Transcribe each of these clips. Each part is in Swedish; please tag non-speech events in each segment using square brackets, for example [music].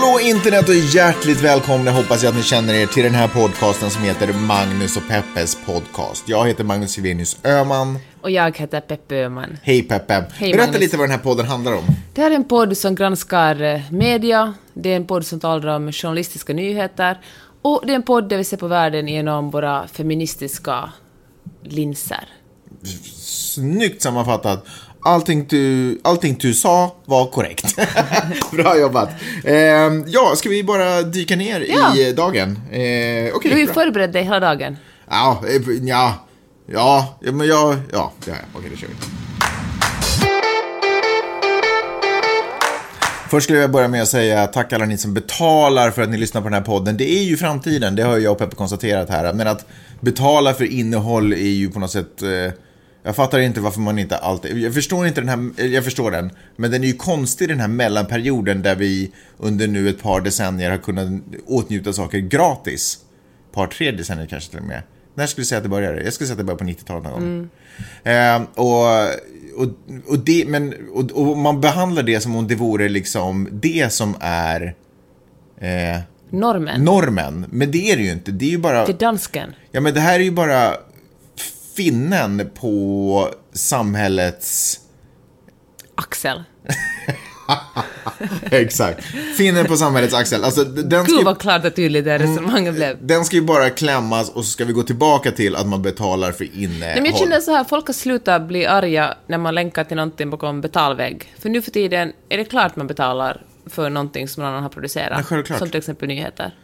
Hallå internet och hjärtligt välkomna hoppas jag att ni känner er till den här podcasten som heter Magnus och Peppes podcast. Jag heter Magnus Silvenius Öman. Och jag heter Peppe Öhman. Hej Peppe. Hej, Berätta Magnus. lite vad den här podden handlar om. Det här är en podd som granskar eh, media, det är en podd som talar om journalistiska nyheter och det är en podd där vi ser på världen genom våra feministiska linser. Snyggt sammanfattat. Allting du, allting du sa var korrekt. [laughs] bra jobbat. Eh, ja, ska vi bara dyka ner Ja. i dagen? Eh, Okej, Du har ju förberett dig hela dagen. Ja, eh, ja, ja, ja, men jag, ja, jag. Okej, då kör vi. Först skulle jag börja med att säga tack alla ni som betalar för att ni lyssnar på den här podden. Det är ju framtiden, det har jag och Peppe konstaterat här. Men att betala för innehåll är ju på något sätt... Eh, jag fattar inte varför man inte alltid... Jag förstår inte den här... Jag förstår den. Men den är ju konstig den här mellanperioden där vi under nu ett par decennier har kunnat åtnjuta saker gratis. Par, tre decennier kanske till och med. När skulle du säga att det började? Jag skulle säga att det började på 90-talet någon gång. Eh, och, och, och, det, men, och, och man behandlar det som om det vore liksom det som är eh, Normen. normen. Men det är det ju inte. Det är ju bara... Till dansken. Ja, men det här är ju bara finnen på samhällets... Axel. [laughs] Exakt. Finnen på samhällets axel. Alltså, den ska, Gud vad klart och tydligt det Mm. resonemanget blev. den ska ju bara klämmas och så ska vi gå tillbaka till att man betalar för innehåll. Nej, men jag känner så här, folk har slutat bli arga när man länkar till någonting bakom betalvägg. För nu för tiden är det klart man betalar för någonting som någon annan har producerat. Ja. Som till exempel nyheter.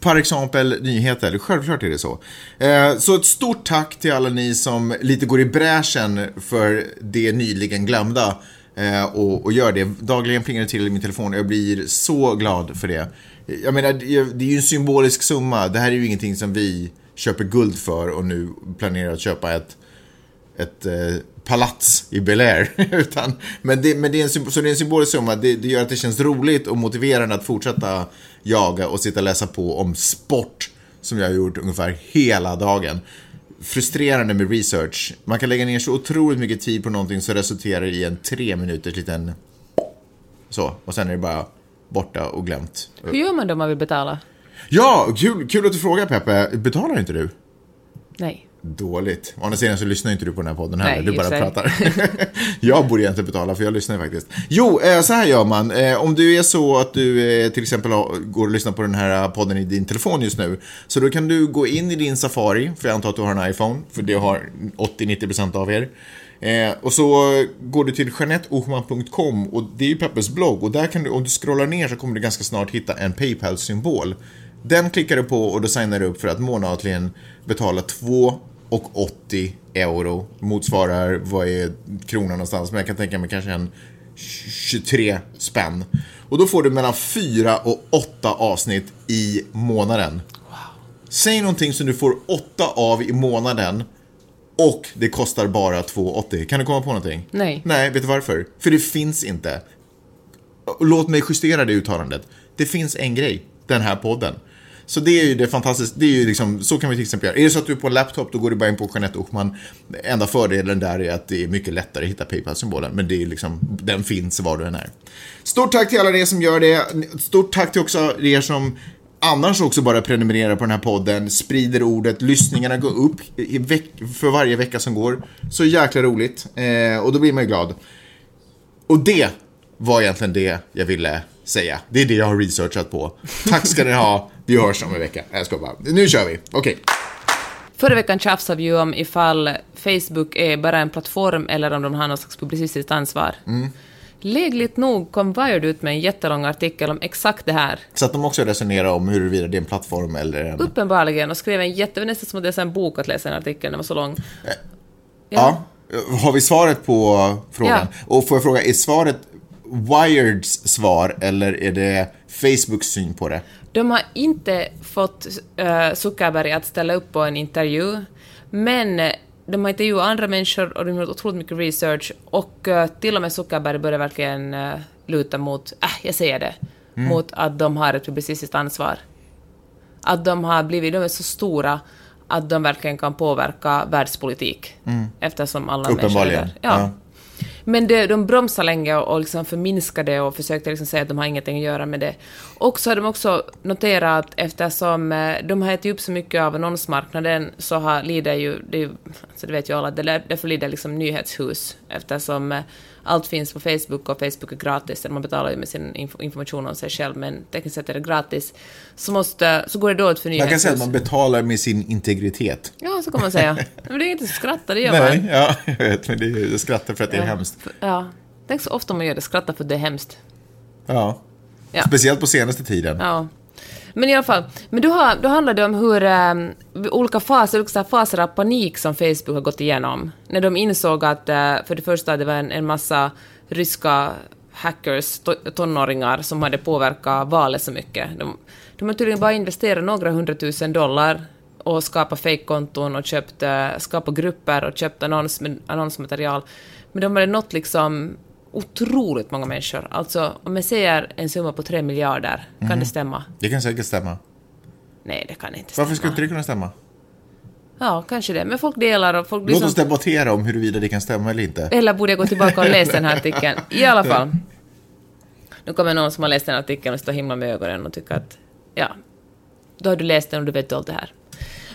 Par exempel nyheter, självklart är det så. Eh, så ett stort tack till alla ni som lite går i bräschen för det nyligen glömda eh, och, och gör det. Dagligen plingar det till i min telefon och jag blir så glad för det. Jag menar, det är ju en symbolisk summa. Det här är ju ingenting som vi köper guld för och nu planerar att köpa ett ett eh, palats i Bel Air. [laughs] Utan, men det, men det är en, så det är en symbolisk summa. Det, det gör att det känns roligt och motiverande att fortsätta jaga och sitta och läsa på om sport som jag har gjort ungefär hela dagen. Frustrerande med research. Man kan lägga ner så otroligt mycket tid på någonting som resulterar i en tre minuters liten så. Och sen är det bara borta och glömt. Hur gör man då om man vill betala? Ja, kul, kul att du frågar Peppe. Betalar inte du? Nej. Dåligt. Å andra sidan så lyssnar inte du på den här podden heller, Nej, du bara sig. pratar. [laughs] jag borde egentligen betala för jag lyssnar faktiskt. Jo, eh, så här gör man. Eh, om du är så att du eh, till exempel går och lyssnar på den här podden i din telefon just nu. Så då kan du gå in i din Safari, för jag antar att du har en iPhone, för det har 80-90% av er. Eh, och så går du till janetteohman.com och det är ju Peppes blogg och där kan du, om du scrollar ner så kommer du ganska snart hitta en Paypal-symbol. Den klickar du på och då signar du upp för att månatligen betala 2,80 euro. Motsvarar, vad är kronan någonstans? Men jag kan tänka mig kanske en 23 spänn. Och då får du mellan 4 och 8 avsnitt i månaden. Säg någonting som du får 8 av i månaden och det kostar bara 2,80. Kan du komma på någonting? Nej. Nej, vet du varför? För det finns inte. Låt mig justera det uttalandet. Det finns en grej, den här podden. Så det är ju det fantastiska, det är ju liksom, så kan vi till exempel göra. Är det så att du är på en laptop, då går du bara in på Jeanette Ochman. Enda fördelen där är att det är mycket lättare att hitta Paypal-symbolen, men det är liksom, den finns var du än är. Stort tack till alla er som gör det. Stort tack till också er som annars också bara prenumererar på den här podden, sprider ordet, lyssningarna går upp för varje vecka som går. Så jäkla roligt, eh, och då blir man ju glad. Och det var egentligen det jag ville säga. Det är det jag har researchat på. Tack ska ni ha. Vi hörs om en vecka. Jag ska bara. Nu kör vi. Okej. Förra veckan tjafsade vi ju om ifall Facebook är bara en plattform eller om de har något slags publicistiskt ansvar. Mm. Lägligt nog kom Wired ut med en jättelång artikel om exakt det här. Så att de också resonerar om huruvida det är en plattform eller en... Uppenbarligen, och skrev en jätte... nästan som att läsa en bok att läsa en artikel, den var så lång. Ja. Har vi svaret på frågan? Ja. Och får jag fråga, är svaret Wireds svar eller är det Facebooks syn på det? De har inte fått uh, Zuckerberg att ställa upp på en intervju, men de har intervjuat andra människor och de har gjort otroligt mycket research och eh, till och med Zuckerberg börjar verkligen uh, luta mot, äh, jag säger det, Mm. mot att de har ett publicistiskt ansvar. Att de har blivit, de är så stora att de verkligen kan påverka världspolitik. Eftersom alla människor är Mm. Där. Ja. Ja. Men det, de bromsade länge och, och liksom förminskade och försökte liksom säga att de har ingenting att göra med det. Och så har de också noterat att eftersom eh, de har ätit upp så mycket av annonsmarknaden så har, lider ju, det, ju- alltså det vet ju alla, därför lider liksom nyhetshus eftersom eh, allt finns på Facebook och Facebook är gratis, man betalar ju med sin inf- information om sig själv men tekniskt sett är det gratis. Så, måste, så går det dåligt för Man nyhetshus. kan säga att man betalar med sin integritet. Ja, så kan man säga. [laughs] Men det är inte så skratta, det gör Nej, man. ja, jag vet, men det är, jag skrattar för att det är hemskt. Ja. Tänk så ofta man gör det, skratta för det är hemskt. Ja. Ja. Speciellt på senaste tiden. Ja. Men i alla fall, men då, har, då handlar det om hur eh, olika faser, olika faser av panik som Facebook har gått igenom. När de insåg att, eh, för det första, det var en, en massa ryska hackers, to, tonåringar, som hade påverkat valet så mycket. De, de har tydligen bara investerat några hundratusen dollar och skapat fejkkonton och köpt, eh, skapat grupper och köpt annons, annonsmaterial. Men de hade nått liksom otroligt många människor. Alltså, om jag säger en summa på tre miljarder, kan det stämma? Det kan säkert stämma. Nej, det kan inte stämma. Varför skulle inte det kunna stämma? Ja, kanske det. Men folk delar och folk Låt liksom... oss debattera om huruvida det kan stämma eller inte. Eller borde jag gå tillbaka och läsa den här artikeln? I alla fall. Nu kommer någon som har läst den här artikeln och står himla med ögonen och tycker att... Ja, då har du läst den och du vet allt det här.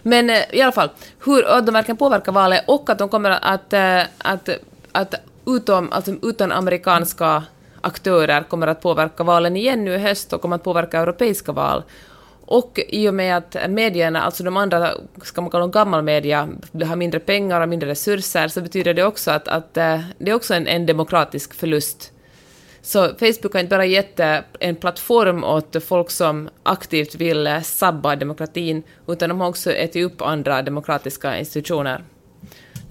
Men eh, i alla fall, hur att de verkligen påverkar valet och att de kommer att... eh, att, att utom, alltså utan amerikanska aktörer kommer att påverka valen igen nu i höst och kommer att påverka europeiska val. Och i och med att medierna, alltså de andra, ska man kalla dem gammalmedia, har mindre pengar och mindre resurser, så betyder det också att, att eh, det är också en, en demokratisk förlust. Så Facebook har inte bara gett eh, en plattform åt folk som aktivt vill eh, sabba demokratin, utan de har också ätit upp andra demokratiska institutioner.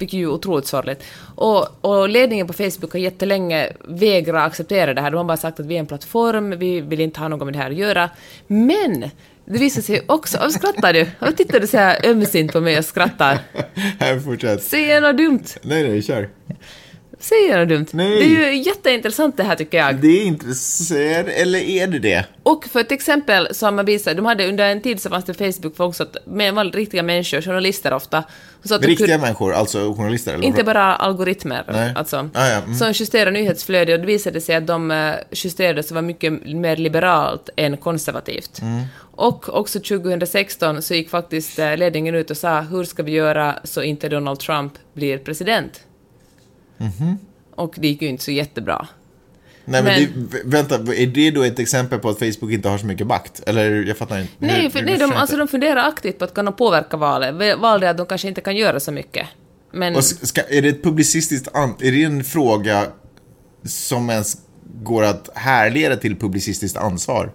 Vilket ju är otroligt sorgligt. Och, och ledningen på Facebook har jättelänge vägrat acceptera det här. De har bara sagt att vi är en plattform, vi vill inte ha något med det här att göra. Men det visar sig också... Varför skrattar du? Varför tittar du så här ömsint på mig och skrattar? [laughs] Här, fortsätt. Jag något dumt? Nej, nej, kör. Säger jag dumt? Nej. Det är ju jätteintressant det här tycker jag. Det är intressant, eller är det det? Och för ett exempel så har man visat, de hade under en tid så fanns det Facebook folk så att, med var riktiga människor, journalister ofta. Så att Riktiga kunde- människor, alltså journalister? Eller Inte bara algoritmer, Nej. alltså. Ah, ja, mm. Som justerar nyhetsflödet och det visade sig att de eh, justerade så var mycket mer liberalt än konservativt. Mm. Och också 2016 så gick faktiskt eh, ledningen ut och sa hur ska vi göra så inte Donald Trump blir president? Mhm. Och det gick ju inte så jättebra. Nej, men, Men- det, vänta, är det då ett exempel på att Facebook inte har så mycket makt? Eller, jag fattar inte. Nej, för, hur- nej de, alltså inte. de funderar aktivt på att kunna påverka valet. Valde att de kanske inte kan göra så mycket. Men... Och ska, är det ett publicistiskt Är det en fråga som ens går att härleda till publicistiskt ansvar?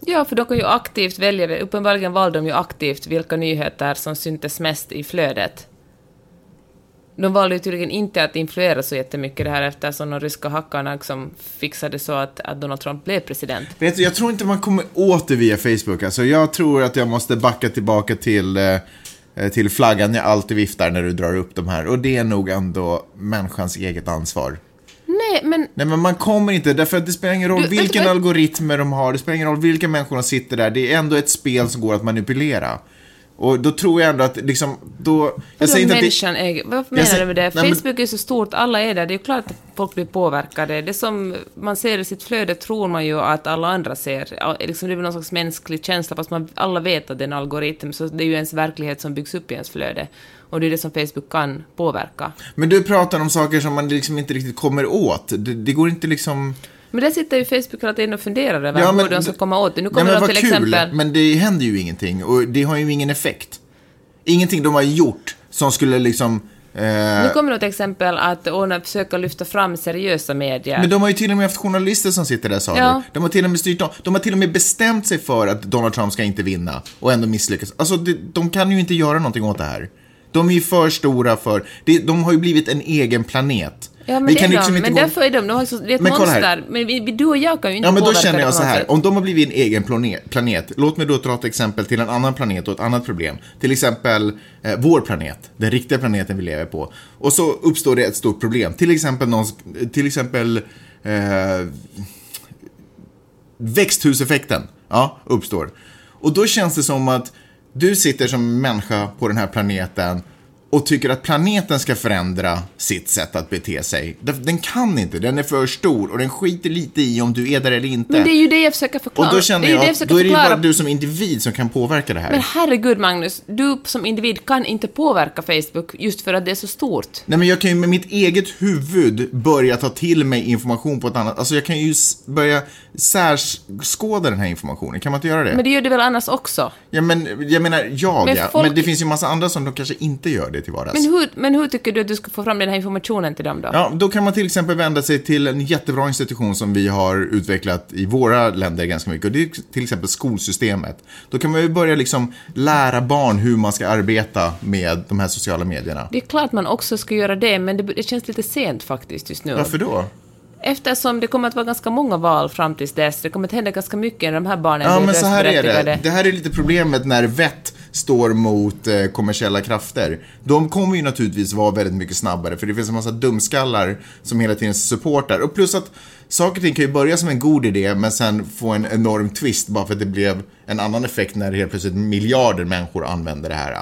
Ja, för de kan ju aktivt välja, uppenbarligen valde de ju aktivt vilka nyheter som syntes mest i flödet. De valde ju tydligen inte att influera så jättemycket det här eftersom de ryska hackarna liksom fixade så att, att Donald Trump blev president. Vet du, jag tror inte man kommer åt det via Facebook. Alltså, jag tror att jag måste backa tillbaka till, eh, till flaggan jag alltid viftar när du drar upp de här. Och det är nog ändå människans eget ansvar. Nej, men Nej, men man kommer inte, därför att det spelar ingen roll Du, du vilken vad- algoritmer de har, det spelar ingen roll vilka människor som sitter där, det är ändå ett spel som går att manipulera. Och då tror jag ändå att liksom, då... Jag säger inte att det, äger... Vad menar säger- du med det? Nej, men- Facebook är så stort, alla är där. Det är ju klart att folk blir påverkade. Det som man ser i sitt flöde tror man ju att alla andra ser. Liksom det är väl någon slags mänsklig känsla, fast man alla vet att det är en algoritm, så det är ju ens verklighet som byggs upp i ens flöde. Och det är det som Facebook kan påverka. Men du pratar om saker som man liksom inte riktigt kommer åt. Det, det går inte liksom... Men där sitter ju Facebook hela tiden och funderar över Ja, hur de ska komma åt det. Nu kommer men de till kul, exempel... men det händer ju ingenting och det har ju ingen effekt. Ingenting de har gjort som skulle liksom... Eh, Nu kommer de till exempel att ordna, försöka lyfta fram seriösa medier. Men de har ju till och med haft journalister som sitter där sa Ja. du. De har till och med styrt. De har till och med bestämt sig för att Donald Trump ska inte vinna och ändå misslyckas. Alltså, det, de kan ju inte göra någonting åt det här. De är ju för stora för... Det, de har ju blivit en egen planet. Ja, men vi det kan är liksom de. inte Men gå... därför är de, de har så, det är ett Men monster. Men vi, du och jag kan ju inte Ja, men då känner jag så här. sätt. Om de har blivit en egen planet, planet, låt mig då ta ett exempel till en annan planet och ett annat problem. Till exempel eh, vår planet, den riktiga planeten vi lever på. Och så uppstår det ett stort problem. Till exempel, någon, till exempel eh, växthuseffekten ja, uppstår. Och då känns det som att du sitter som människa på den här planeten och tycker att planeten ska förändra sitt sätt att bete sig. Den kan inte, den är för stor och den skiter lite i om du är där eller inte. Men det är ju det jag försöker förklara. och då känner det är jag jag att då är det ju bara du som individ som kan påverka det här. Men herregud Magnus, du som individ kan inte påverka Facebook just för att det är så stort. Nej men jag kan ju med mitt eget huvud börja ta till mig information på ett annat, alltså jag kan ju börja särskåda den här informationen, kan man inte göra det? Men det gör du väl annars också? Ja men, jag menar jag Men ja, folk- men det finns ju massa andra som de kanske inte gör det till vardags. Men hur, men hur tycker du att du ska få fram den här informationen till dem då? Ja, då kan man till exempel vända sig till en jättebra institution som vi har utvecklat i våra länder ganska mycket. Och det är till exempel skolsystemet. Då kan man ju börja liksom lära barn hur man ska arbeta med de här sociala medierna. Det är klart man också ska göra det, men det, det känns lite sent faktiskt just nu. Varför då? Eftersom det kommer att vara ganska många val fram tills dess. Det kommer att hända ganska mycket när de här barnen Ja, blir men så här är det. Det här är lite problemet när vett står mot eh, kommersiella krafter. De kommer ju naturligtvis vara väldigt mycket snabbare, för det finns en massa dumskallar som hela tiden supportar. Och plus att saker och ting kan ju börja som en god idé, men sen få en enorm twist bara för att det blev en annan effekt när helt plötsligt miljarder människor använder det här.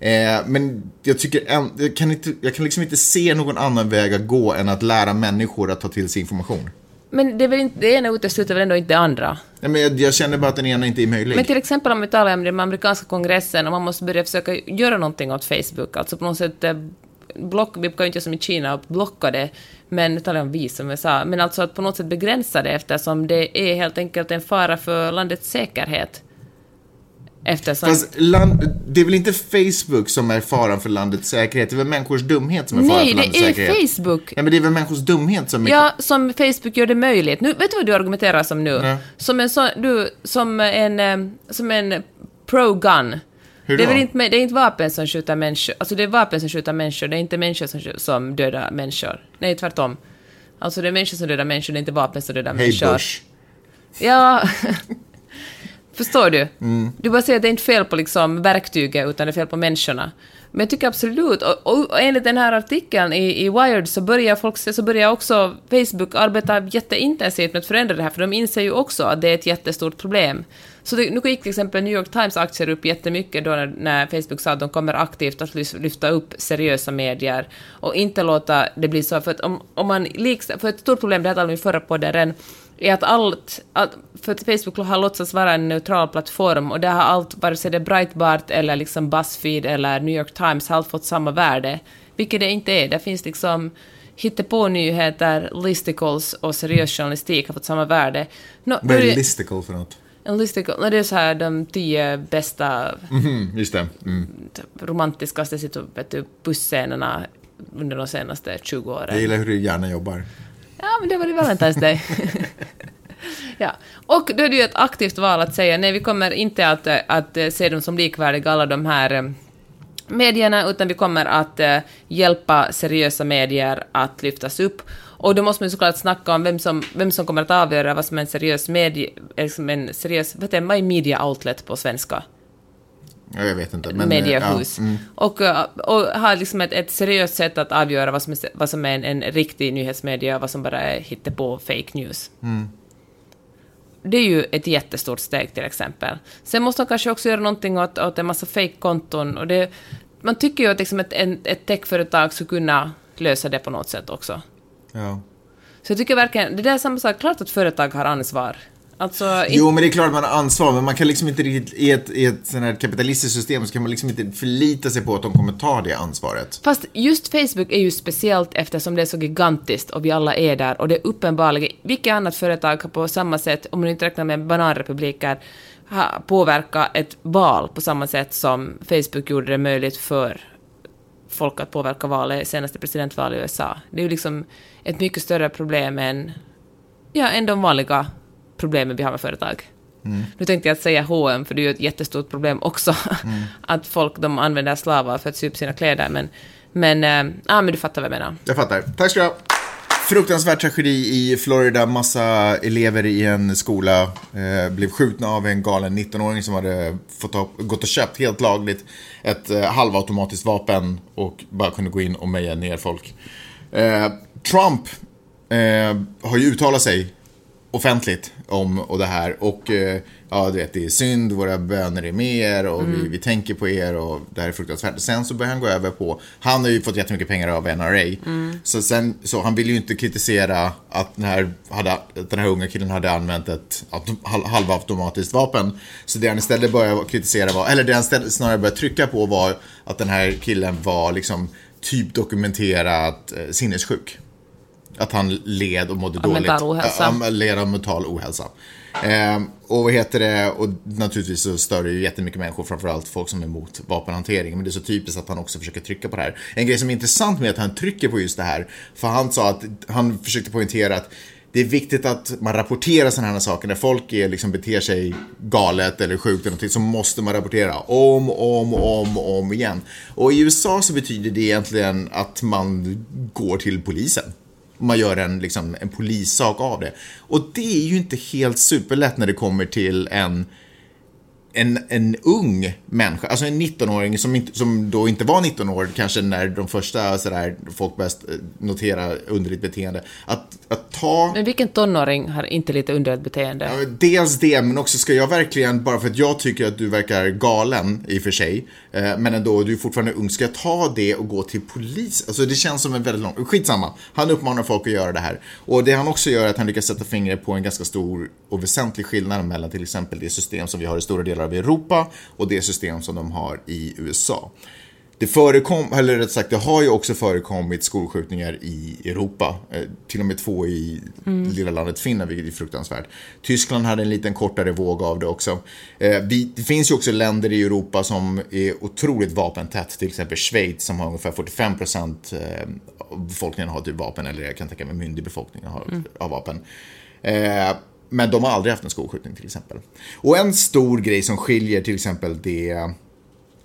Eh, men jag tycker, en, jag, kan inte, jag kan liksom inte se någon annan väg att gå än att lära människor att ta till sig information. Men det, är väl inte, det ena utesluter väl ändå inte det andra? Nej, men jag, jag känner bara att den ena inte är möjlig. Men till exempel om vi talar om den amerikanska kongressen och man måste börja försöka göra någonting åt Facebook, alltså på något sätt eh, block, vi kan ju inte som i Kina och blocka det, men nu talar jag om vi som jag sa, men alltså att på något sätt begränsa det eftersom det är helt enkelt en fara för landets säkerhet. Eftersom... Fast land, det är väl inte Facebook som är faran för landets säkerhet? Det är väl människors dumhet som är faran Nej, för landets det är säkerhet? Facebook. Ja, men det är väl människors dumhet som är... Ja, som Facebook gör det möjligt. Nu, vet du vad du argumenterar som nu? Nej. Som en sån, du, som en, eh, som en pro-gun. Hur Det är, väl inte, det är inte vapen som skjuter människor, alltså det är vapen som skjuter människor, det är inte människor som, som dödar människor. Nej, tvärtom. Alltså det är människor som dödar människor, det är inte vapen som dödar Hej människor. Bush. Ja. [laughs] [laughs] Förstår du? Mm. Du bara säger att det är inte fel på liksom verktyget, utan det är fel på människorna. Men jag tycker absolut, och, och, och enligt den här artikeln i, i Wired så börjar folk, så börjar också Facebook arbeta jätteintensivt med att förändra det här, för de inser ju också att det är ett jättestort problem. Så det, nu gick till exempel New York Times aktier upp jättemycket då när, när Facebook sa att de kommer aktivt att lyfta upp seriösa medier och inte låta det bli så, för att om, om man liks, för ett stort problem, det här talade vi förra podden, är att allt, att, för att Facebook har låtsats vara en neutral plattform och där har allt, vare sig det är Breitbart eller liksom Buzzfeed eller New York Times, har allt fått samma värde, vilket det inte är. Där finns liksom hittepå-nyheter, listicles och seriös journalistik har fått samma värde. Nå, Vad är listicle för något? en listicle, no, det är så här de tio bästa Mhm, just det. Mm. romantiskaste vet du, busscenerna under de senaste 20 åren. Jag gillar hur du gärna jobbar. Ja, men det var det Valentine's [laughs] Day. ja. Och då är det ju ett aktivt val att säga nej, vi kommer inte att, eh, att eh, se dem som likvärdiga, alla de här eh, medierna, utan vi kommer att eh, hjälpa seriösa medier att lyftas upp. Och då måste man ju såklart snacka om vem som, vem som kommer att avgöra vad som är en seriös medie... Liksom en seriös... Vad heter det? My media outlet på svenska? Ja, jag vet inte. Men, eh, mediehus. Ja, mm. och, eh, och ha liksom ett, ett seriöst sätt att avgöra vad som är, vad som är en, en riktig nyhetsmedia och vad som bara är hittepå fake news. Mm. Det är ju ett jättestort steg till exempel. Sen måste man kanske också göra någonting åt, åt en massa fake-konton. Och det, man tycker ju att liksom ett, en, ett techföretag skulle kunna lösa det på något sätt också. ja. Så jag tycker verkligen, det där är samma sak, klart att företag har ansvar. Alltså, Jo, men det är klart att man har ansvar, men man kan liksom inte riktigt, i ett, i ett sånt här kapitalistiskt system så kan man liksom inte förlita sig på att de kommer ta det ansvaret. Fast just Facebook är ju speciellt eftersom det är så gigantiskt och vi alla är där och det är uppenbarligen, vilket annat företag har på samma sätt, om man inte räknar med bananrepubliker, påverka ett val på samma sätt som Facebook gjorde det möjligt för folk att påverka valet, senaste presidentvalet i USA. Det är ju liksom ett mycket större problem än, ja, än de vanliga problemen vi har med företag. Nu tänkte jag att säga H&M för det är ju ett jättestort problem också, [laughs] att folk de använder slavar för att sy upp sina kläder, men Men, äh, ah, men du fattar vad jag menar. Jag fattar. Tack ska du ha. Fruktansvärd tragedi i Florida. Massa elever i en skola eh, blev skjutna av en galen 19-åring som hade fått ha, gått och köpt helt lagligt ett eh, halvautomatiskt vapen och bara kunde gå in och meja ner folk. Eh, Trump eh, har ju uttalat sig offentligt om och det här och eh, ja, du vet, det är synd, våra böner är med er och vi, vi tänker på er och det här är fruktansvärt. Sen så börjar han gå över på, han har ju fått jättemycket pengar av NRA, så, sen, så han vill ju inte kritisera att den här, hade, att den här unga killen hade använt ett auto- hal- halvautomatiskt vapen. Så det han istället började kritisera var, eller det han istället, snarare började trycka på var att den här killen var liksom typ dokumenterat eh, sinnessjuk. Att han led och mådde Av dåligt. mental ohälsa. Ja, led av mental ohälsa. Ehm, och vad heter det, och naturligtvis så stör det ju jättemycket människor, framförallt folk som är emot vapenhantering. Men det är så typiskt att han också försöker trycka på det här. En grej som är intressant med att han trycker på just det här, för han sa att, han försökte poängtera att det är viktigt att man rapporterar sådana här saker. När folk är, liksom, beter sig galet eller sjukt eller någonting så måste man rapportera om, om, om, om igen. Och i USA så betyder det egentligen att man går till polisen. Man gör en, liksom, en polissak av det. Och det är ju inte helt superlätt när det kommer till en en, en ung människa, alltså en 19-åring som, inte, som då inte var 19 år, kanske när de första sådär, folk började notera underligt beteende, att, att ta Men vilken tonåring har inte lite underligt beteende? Ja, Dels det, men också ska jag verkligen, bara för att jag tycker att du verkar galen i och för sig, eh, men ändå, du är fortfarande ung, ska jag ta det och gå till polis? Alltså det känns som en väldigt lång, skitsamma. Han uppmanar folk att göra det här. Och det han också gör är att han lyckas sätta fingret på en ganska stor och väsentlig skillnad mellan till exempel det system som vi har i stora delar av Europa och det system som de har i USA. Det förekom, eller rätt sagt, det har ju också förekommit skolskjutningar i Europa. Eh, till och med två i lilla landet Finland, vilket är fruktansvärt. Tyskland hade en liten kortare våg av det också. Eh, det finns ju också länder i Europa som är otroligt vapentätt, till exempel Schweiz som har ungefär 45 procent eh, av befolkningen har typ vapen, eller jag kan tänka mig myndig befolkning har, har vapen. Men de har aldrig haft en skolskjutning till exempel. Och en stor grej som skiljer till exempel det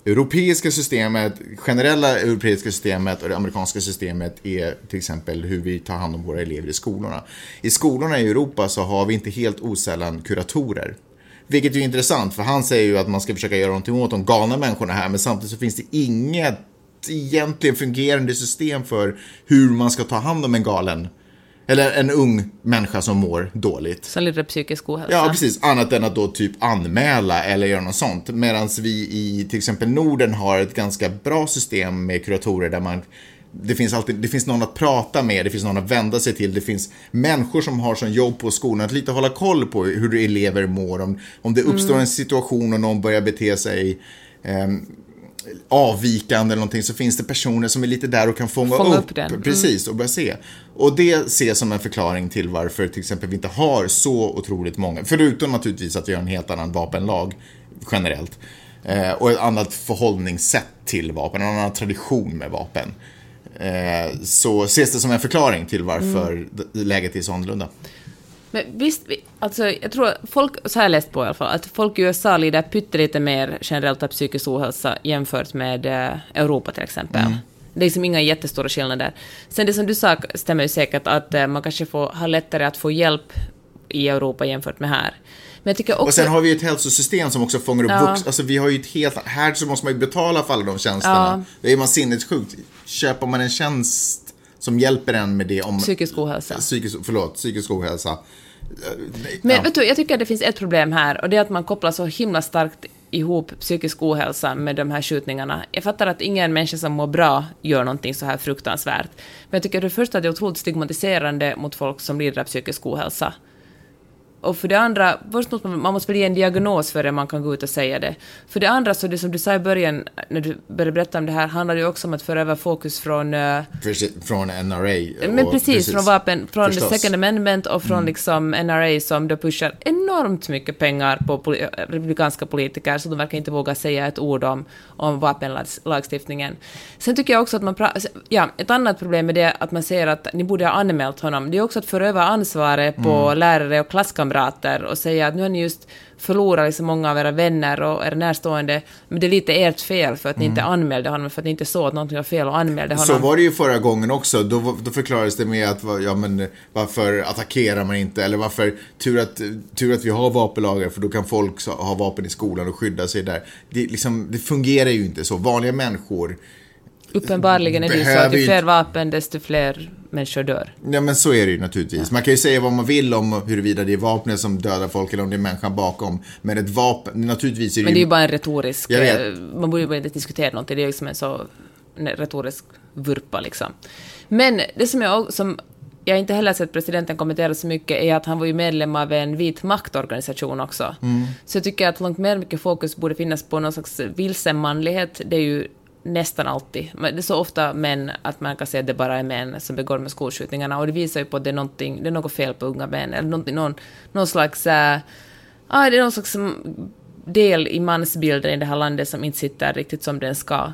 europeiska systemet, generella europeiska systemet och det amerikanska systemet är till exempel hur vi tar hand om våra elever i skolorna. I skolorna i Europa så har vi inte helt osällan kuratorer. Vilket är intressant, för han säger ju att man ska försöka göra någonting åt de galna människorna här, men samtidigt så finns det inget egentligen fungerande system för hur man ska ta hand om en galen, eller en ung människa som mår dåligt. Som lite psykisk ohälsa. Ja, precis. Annat än att då typ anmäla eller göra något sånt. Medan vi i till exempel Norden har ett ganska bra system med kuratorer där man det finns, alltid, det finns någon att prata med, det finns någon att vända sig till, det finns människor som har som jobb på skolan att lite hålla koll på hur elever mår, om, om det uppstår en situation och någon börjar bete sig ehm, avvikande eller någonting så finns det personer som är lite där och kan fånga, Fånga upp, upp den. Mm. precis och börja se. Och det ses som en förklaring till varför till exempel vi inte har så otroligt många, förutom naturligtvis att vi har en helt annan vapenlag generellt. Eh, och ett annat förhållningssätt till vapen, en annan tradition med vapen. Eh, så ses det som en förklaring till varför Mm. läget är så annorlunda. Men visst, vi- alltså jag tror folk, så jag läst på i alla fall, att folk i USA lider pyttelite mer generellt av psykisk ohälsa jämfört med eh, Europa till exempel. Mm. Det är liksom inga jättestora skillnader. Sen det som du sa stämmer ju säkert att eh, man kanske får, har lättare att få hjälp i Europa jämfört med här. Men jag också... Och sen har vi ju ett hälsosystem som också fångar upp Ja. vux. Alltså vi har ju ett helt, här så måste man ju betala för alla de tjänsterna. Det är man sinnessjukt. Köper man en tjänst som hjälper en med det om... Psykisk ohälsa. Psykisk, förlåt, psykisk ohälsa. Nej, Men ja. vet du, jag tycker att det finns ett problem här och det är att man kopplar så himla starkt ihop psykisk ohälsa med de här skjutningarna. Jag fattar att ingen människa som mår bra gör någonting så här fruktansvärt. Men jag tycker för det första att det är otroligt stigmatiserande mot folk som lider av psykisk ohälsa. Och för det andra, först måste man, man måste väl ge en diagnos för det man kan gå ut och säga det. För det andra, så det som du sa i början, när du började berätta om det här, handlar det också om att föra över fokus från eh, Precis, Från NRA. men och- precis, från vapen, från Förstås. Mm. Second Amendment och från liksom NRA som då pushar enormt mycket pengar på poli- republikanska politiker så de verkar inte våga säga ett ord om, om vapenlagstiftningen. Sen tycker jag också att man ja, ett annat problem är det att man säger att ni borde ha anmält honom. Det är också att föra över ansvaret på Mm. lärare och klasskamrater klasskamrater och säga att nu har ni just förlorat liksom många av era vänner och era närstående, men det är lite ert fel för att ni inte anmälde honom, för att ni inte såg att någonting var fel och anmälde honom. Så var det ju förra gången också. Då, då förklarades det med att ja, men, varför attackerar man inte? Eller varför tur att, tur att vi har vapenlagar för då kan folk ha vapen i skolan och skydda sig där. Det, liksom, det fungerar ju inte så. Vanliga människor, Uppenbarligen är det ju så att ju ju fler vapen, desto fler människor dör. ja men så är det ju naturligtvis. Man kan ju säga vad man vill om huruvida det är vapnet som dödar folk eller om det är människan bakom. Men ett vapen, naturligtvis är det Men det är ju bara en retorisk... Eh, Man borde ju inte diskutera någonting, det är liksom en så en retorisk vurpa liksom. Men det som jag, som jag inte heller sett presidenten kommentera så mycket är att han var ju medlem av en vit maktorganisation också. Så jag tycker att långt mer mycket fokus borde finnas på någon slags vilsen manlighet. Det är ju nästan alltid. Men det är så ofta män att man kan säga att det bara är män som begår med skolskjutningarna och det visar ju på att det är, någonting, det är något fel på unga män eller någon, någon slags... Äh, ah, det är någon slags del i mansbilden i det här landet som inte sitter riktigt som den ska.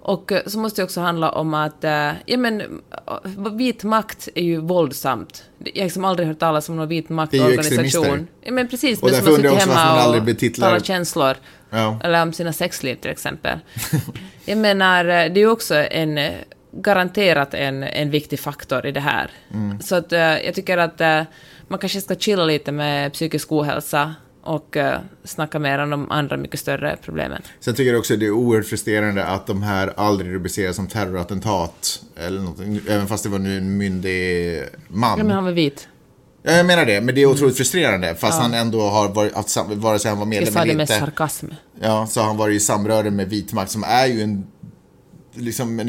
Och eh, så måste det också handla om att, eh, ja men, eh, vit makt är ju våldsamt. Jag har liksom aldrig hört talas om någon vit maktorganisation. Ja men precis, Och men som man hemma och talar känslor. Ja. Eller om sina sexliv till exempel. [laughs] jag menar, det är ju också en garanterat en, en viktig faktor i det här. Mm. Så att jag tycker att man kanske ska chilla lite med psykisk ohälsa och uh, snacka mer om de andra mycket större problemen. Sen tycker jag också att det är oerhört frustrerande att de här aldrig rubriceras som terrorattentat. Eller någonting, även fast det var nu en myndig man. Ja, men han var vit. Ja, jag menar det, men det är otroligt frustrerande. Fast han ändå har varit, haft vare sig han var Jag medlem sa det eller med inte. sarkasm. Ja, så han varit i samröre med vitmakt som är ju en, liksom en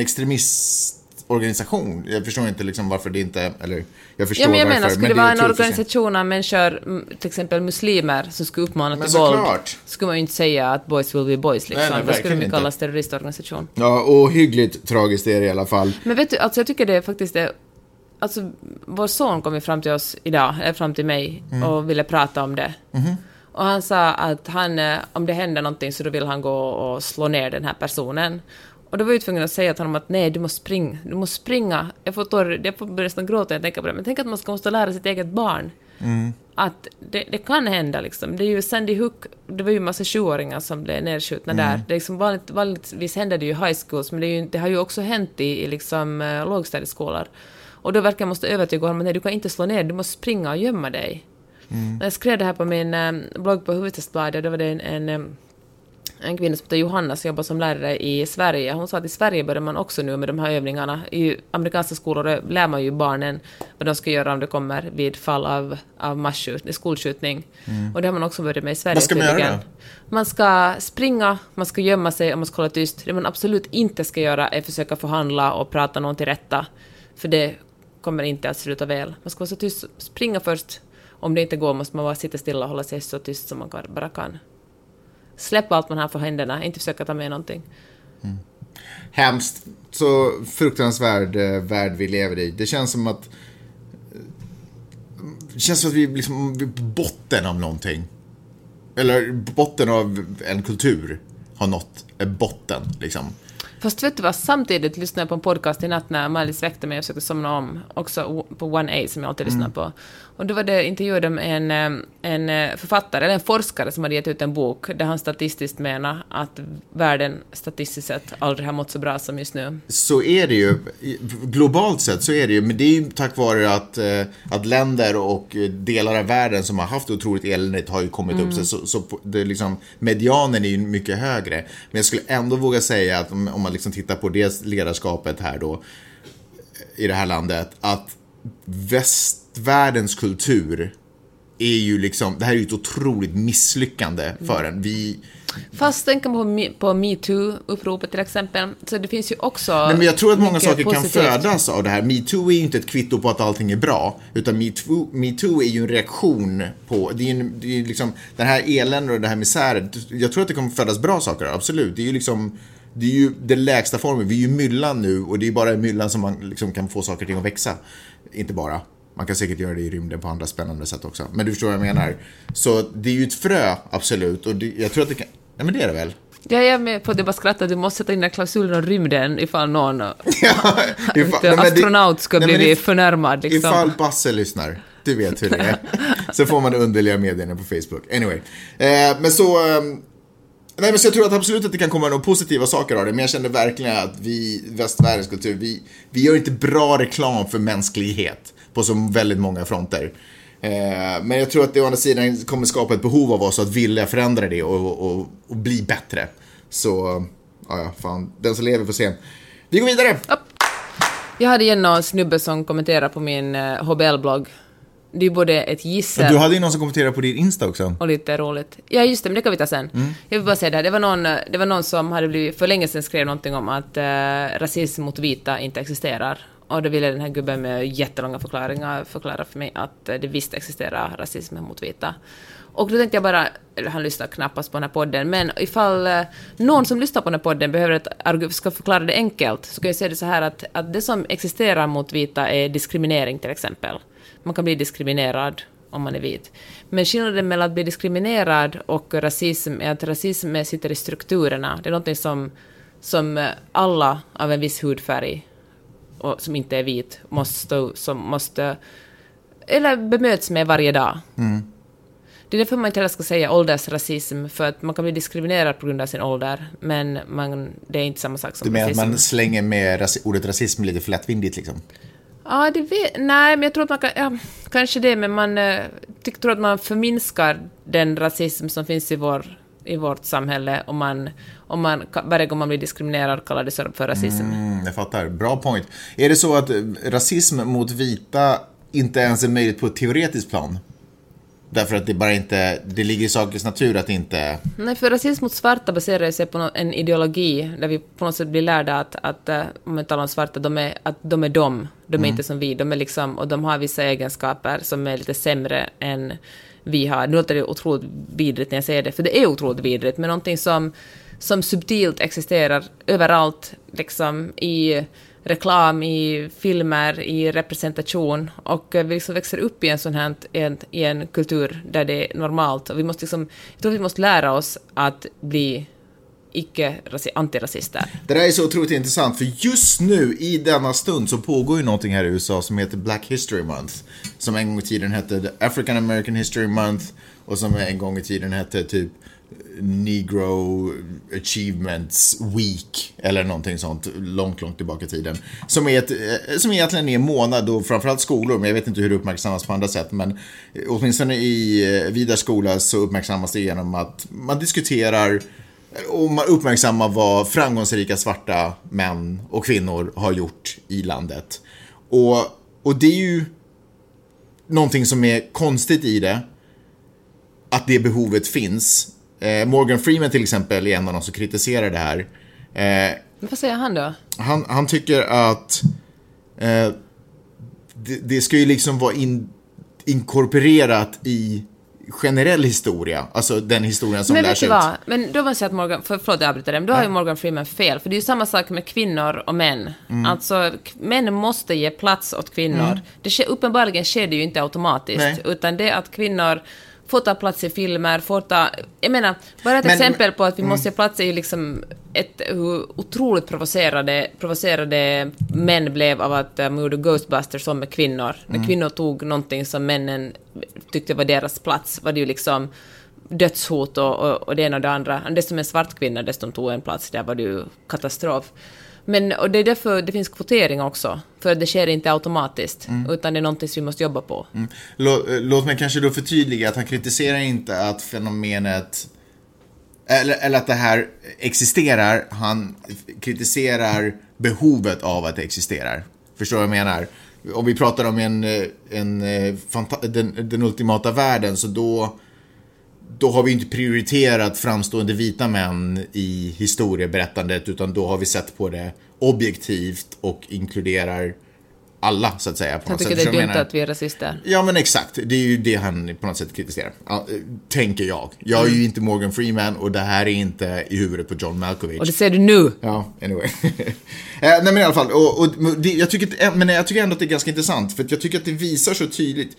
extremistorganisation. Jag förstår inte liksom varför det inte, eller jag förstår Ja, men jag varför. menar, skulle det är vara en organisation av människor, mm, till exempel muslimer, som skulle uppmana Men till våld, skulle man ju inte säga att boys will be boys, liksom. Nej, nej, Då skulle ju inte. kallas terroristorganisation. Ja, och hyggligt tragiskt är det i alla fall. Men vet du, alltså jag tycker det är faktiskt det... Alltså, vår son kom ju fram till oss idag, eller fram till mig, och ville prata om det. Och han sa att han, eh, om det händer någonting så då vill han gå och slå ner den här personen. Och då var jag tvungen att säga till honom att nej, du måste springa. Du måste springa. Jag får, torr, jag får nästan gråta när jag tänker på det. Men tänk att man ska måste lära sitt eget barn. Att det, det kan hända liksom. Det är ju Sandy Hook, det var ju en massa sjuåringar som blev nedskjutna där. Det är liksom vanligt, vanligtvis händer det ju i high schools, men det, ju, det har ju också hänt i, i liksom, uh, lågstadieskolor. Och då verkar jag måste övertyga honom att nej, du kan inte slå ner, du måste springa och gömma dig. När jag skrev det här på min eh, blogg på Hufvudstadsbladet, då var det en, en, eh, en kvinna som heter Johanna som jobbar som lärare i Sverige. Hon sa att i Sverige börjar man också nu med de här övningarna. I amerikanska skolor lär man ju barnen vad de ska göra om det kommer vid fall av, av masskjutning, skolskjutning. Och det har man också börjat med i Sverige Vad ska man göra då? Man ska springa, man ska gömma sig och man ska hålla tyst. Det man absolut inte ska göra är försöka förhandla och prata någon till rätta. För det kommer inte att sluta väl. Man ska vara så tyst, springa först. Om det inte går måste man bara sitta stilla och hålla sig så tyst som man bara kan. Släpp allt man har för händerna, inte försöka ta med någonting. Hemskt. Så fruktansvärd eh, värld vi lever i. Det känns som att... eh, Det känns som att vi liksom vi är på botten av någonting. Eller botten av en kultur har nått eh, botten, liksom. Fast vet du vad, samtidigt lyssnade jag på en podcast i natt när Malice väckte mig och försökte somna om, också på One A som jag alltid lyssnar på. Och då var det intervjuade med en, eh, en eh, författare, eller en forskare som hade gett ut en bok där han statistiskt menar att världen statistiskt sett aldrig har mått så bra som just nu. Så är det ju. Globalt sett så är det ju. Men det är ju tack vare att, eh, att länder och delar av världen som har haft otroligt eländigt har ju kommit upp sig. Så, så det är liksom, medianen är ju mycket högre. Men jag skulle ändå våga säga att om man liksom tittar på det ledarskapet här då i det här landet. Att västvärldens kultur är ju liksom, det här är ju ett otroligt misslyckande för en. Vi, Fast tänk på, på metoo-uppropet till exempel, så det finns ju också Nej, men jag tror att många saker kan positivt. födas av det här. Metoo är ju inte ett kvitto på att allting är bra. Utan metoo, metoo är ju en reaktion på, det är ju det är liksom, den här eländet och det här misäret. Jag tror att det kommer födas bra saker, absolut. Det är ju liksom, det är ju den lägsta formen. Vi är ju myllan nu och det är bara i myllan som man liksom kan få saker och ting att växa. Inte bara. Man kan säkert göra det i rymden på andra spännande sätt också. Men du förstår vad jag menar. Så det är ju ett frö, absolut. Och det, jag tror att det kan, ja men det är det väl. Ja, jag är med på att jag bara skrattar. Du måste sätta in den klausulen om rymden ifall någon [laughs] Ja, [laughs] ifall- nej, astronaut ska nej, bli if- förnärmad. Liksom. Ifall Basse lyssnar. Du vet hur det är. [laughs] Så får man underliga meddelanden på Facebook. Anyway. Eh, men så... Eh, nej, men så jag tror att absolut att det kan komma några positiva saker av det. Men jag känner verkligen att vi, västvärldens kultur, vi, vi gör inte bra reklam för mänsklighet på så väldigt många fronter. Eh, men jag tror att det å andra sidan kommer skapa ett behov av oss att vilja förändra det och, och, och bli bättre. Så, ja, fan. Den som lever får se. Vi går vidare. Jag hade igen någon snubbe som kommenterade på min eh, HBL-blogg. Det är både ett gissel Du hade ju någon som kommenterade på din Insta också. och lite roligt. Ja, just det, men det kan vi ta sen. Mm. Jag vill bara säga det här, det var någon, eh, det var någon som hade blivit, för länge sedan skrev någonting om att uh, rasism mot vita inte existerar. Och då ville den här gubben med jättelånga förklaringar förklara för mig att eh, det visst existerar rasism mot vita. Och då tänkte jag bara, han lyssnar knappast på den här podden, men ifall eh, någon som lyssnar på den här podden behöver ett ska förklara det enkelt, så kan jag säga det så här att, att det som existerar mot vita är diskriminering till exempel. Man kan bli diskriminerad om man är vit. Men skillnaden mellan att bli diskriminerad och rasism är att rasism sitter i strukturerna. Det är något som, som alla av en viss hudfärg och som inte är vit måste, som måste eller bemöts med varje dag. Det är därför man inte heller ska säga åldersrasism, för att man kan bli diskriminerad på grund av sin ålder, men man, det är inte samma sak som Du menar att rasism. man slänger med ordet rasism lite för lättvindigt liksom? Ja, det vet, nej, men jag tror att man kan, ja, kanske det, men man eh, tycker, tror att man förminskar den rasism som finns i, vår, i vårt samhälle om man, om man varje gång man blir diskriminerad kallar det för rasism. Mm, jag fattar. Bra point. Är det så att eh, rasism mot vita inte ens är möjligt på ett teoretiskt plan? Därför att det bara inte, det ligger i sakens natur att inte... Nej, för rasism mot svarta baserar sig på en ideologi där vi på något sätt blir lärda att, att eh, om man talar om svarta, de är, att de är de, de är inte som vi, de är liksom, och de har vissa egenskaper som är lite sämre än vi har. Nu låter det otroligt vidrigt när jag säger det, för det är otroligt vidrigt, men någonting som, som subtilt existerar överallt, liksom i reklam, i filmer, i representation och eh, vi liksom växer upp i en sån här en, i en kultur där det är normalt och vi måste liksom, jag tror vi måste lära oss att bli icke antirasister. Det där är så otroligt intressant, för just nu i denna stund så pågår ju någonting här i USA som heter Black History Month. Som en gång i tiden hette African American History Month och som en gång i tiden hette typ Negro Achievements Week eller någonting sånt långt, långt tillbaka i tiden. Som, är ett, eh, som egentligen är en månad och framförallt skolor, men jag vet inte hur det uppmärksammas på andra sätt, men åtminstone i eh, skola så uppmärksammas det genom att man diskuterar och man uppmärksammar vad framgångsrika svarta män och kvinnor har gjort i landet. Och, och det är ju någonting som är konstigt i det, att det behovet finns. Eh, Morgan Freeman till exempel är en av de som kritiserar det här. Eh, vad säger han då? han, han tycker att eh, det, det ska ju liksom vara in, inkorporerat i generell historia, alltså den historien som Men lärs ut. vad? Men då måste jag säga att Morgan, för, förlåt jag avbryter dig, men då har ju Morgan Freeman fel, för det är ju samma sak med kvinnor och män. Mm. Alltså, män måste ge plats åt kvinnor. Det sker, uppenbarligen sker det ju inte automatiskt, Nej. utan det att kvinnor får ta plats i filmer, får ta... Jag menar, bara ett Men- exempel på att vi måste ge plats är ju liksom ett, hur otroligt provocerade, provocerade män blev av att uh, man gjorde Ghostbusters om med kvinnor. När kvinnor tog någonting som männen tyckte var deras plats var det ju liksom dödshot och, och, och det ena och det andra. Desto mer svart kvinna, desto de tog en plats, där var det ju katastrof. Men och det är därför det finns kvotering också, för det sker inte automatiskt, utan det är någonting som vi måste jobba på. Låt, låt mig kanske då förtydliga att han kritiserar inte att fenomenet eller, eller att det här existerar, han kritiserar behovet av att det existerar. Förstår du vad jag menar? Om vi pratar om en, eh, en, eh, den, den ultimata världen så då, då har vi inte prioriterat framstående vita män i historieberättandet utan då har vi sett på det objektivt och inkluderar alla så att säga. På något tycker sätt. det är dumt menar? att vi är rasister. Ja men exakt, det är ju det han på något sätt kritiserar. Ja, tänker jag. Jag är ju inte Morgan Freeman och det här är inte i huvudet på John Malkovich. Och det ser du nu! Ja, anyway. [laughs] Eh, Nej men i alla fall, och, och det, jag, tycker, men jag tycker ändå att det är ganska intressant för jag tycker att det visar så tydligt.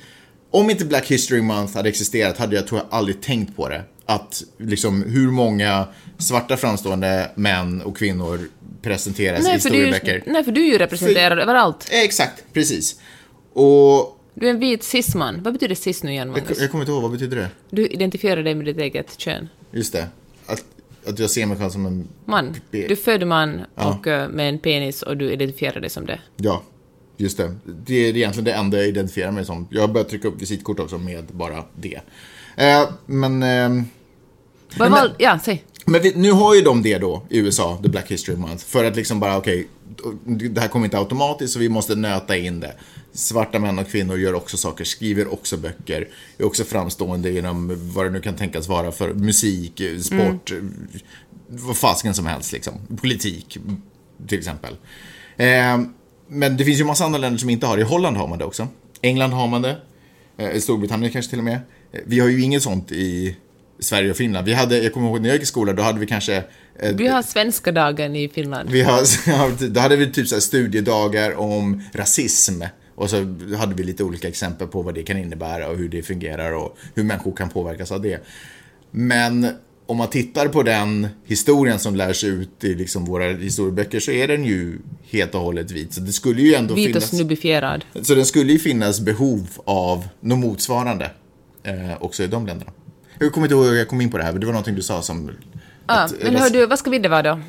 Om inte Black History Month hade existerat hade jag tror jag aldrig tänkt på det. Att liksom hur många svarta framstående män och kvinnor presenteras i Nej för, är historieböcker. nej, för du är ju representerad överallt. Eh, Exakt, precis. Och Du är en vit cisman. Vad betyder cis nu igen, Jag, Magnus? jag kommer inte ihåg, vad betyder det? Du identifierar dig med ditt eget kön. Just det. Att, att jag ser mig själv som en... Man. Du är född man och eh, med en penis och du identifierar dig som det. Ja, just det. Det är egentligen det enda jag identifierar mig som. Jag har börjat trycka upp visitkort också med bara det. Eh, men... ehm, Vad men- val- ja, säg. Men vi, nu har ju de det då i USA, the Black History Month, för att liksom bara okej, det här kommer inte automatiskt så vi måste nöta in det. Svarta män och kvinnor gör också saker, skriver också böcker, är också framstående inom vad det nu kan tänkas vara för musik, sport, vad fasken som helst liksom. Politik, till exempel. Eh, men det finns ju massa andra länder som inte har det. I Holland har man det också. England har man det. Eh, Storbritannien kanske till och med. Eh, Vi har ju inget sånt i Sverige och Finland. Vi hade, jag kommer ihåg när jag gick i skolan, då hade vi kanske... eh, Vi har svenska dagen i Finland. vi har, [laughs] då hade vi typ så studiedagar om rasism. Och så hade vi lite olika exempel på vad det kan innebära och hur det fungerar och hur människor kan påverkas av det. Men om man tittar på den historien som lärs ut i liksom våra historieböcker så är den ju helt och hållet vit. Så det skulle ju ändå Vit och finnas... snubbifierad. Så det skulle ju finnas behov av något motsvarande eh, också i de länderna. Jag kommer inte ihåg hur jag kom in på det här, men det var någonting du sa som... Ah, att- men hör du, vad ska vi det vara då?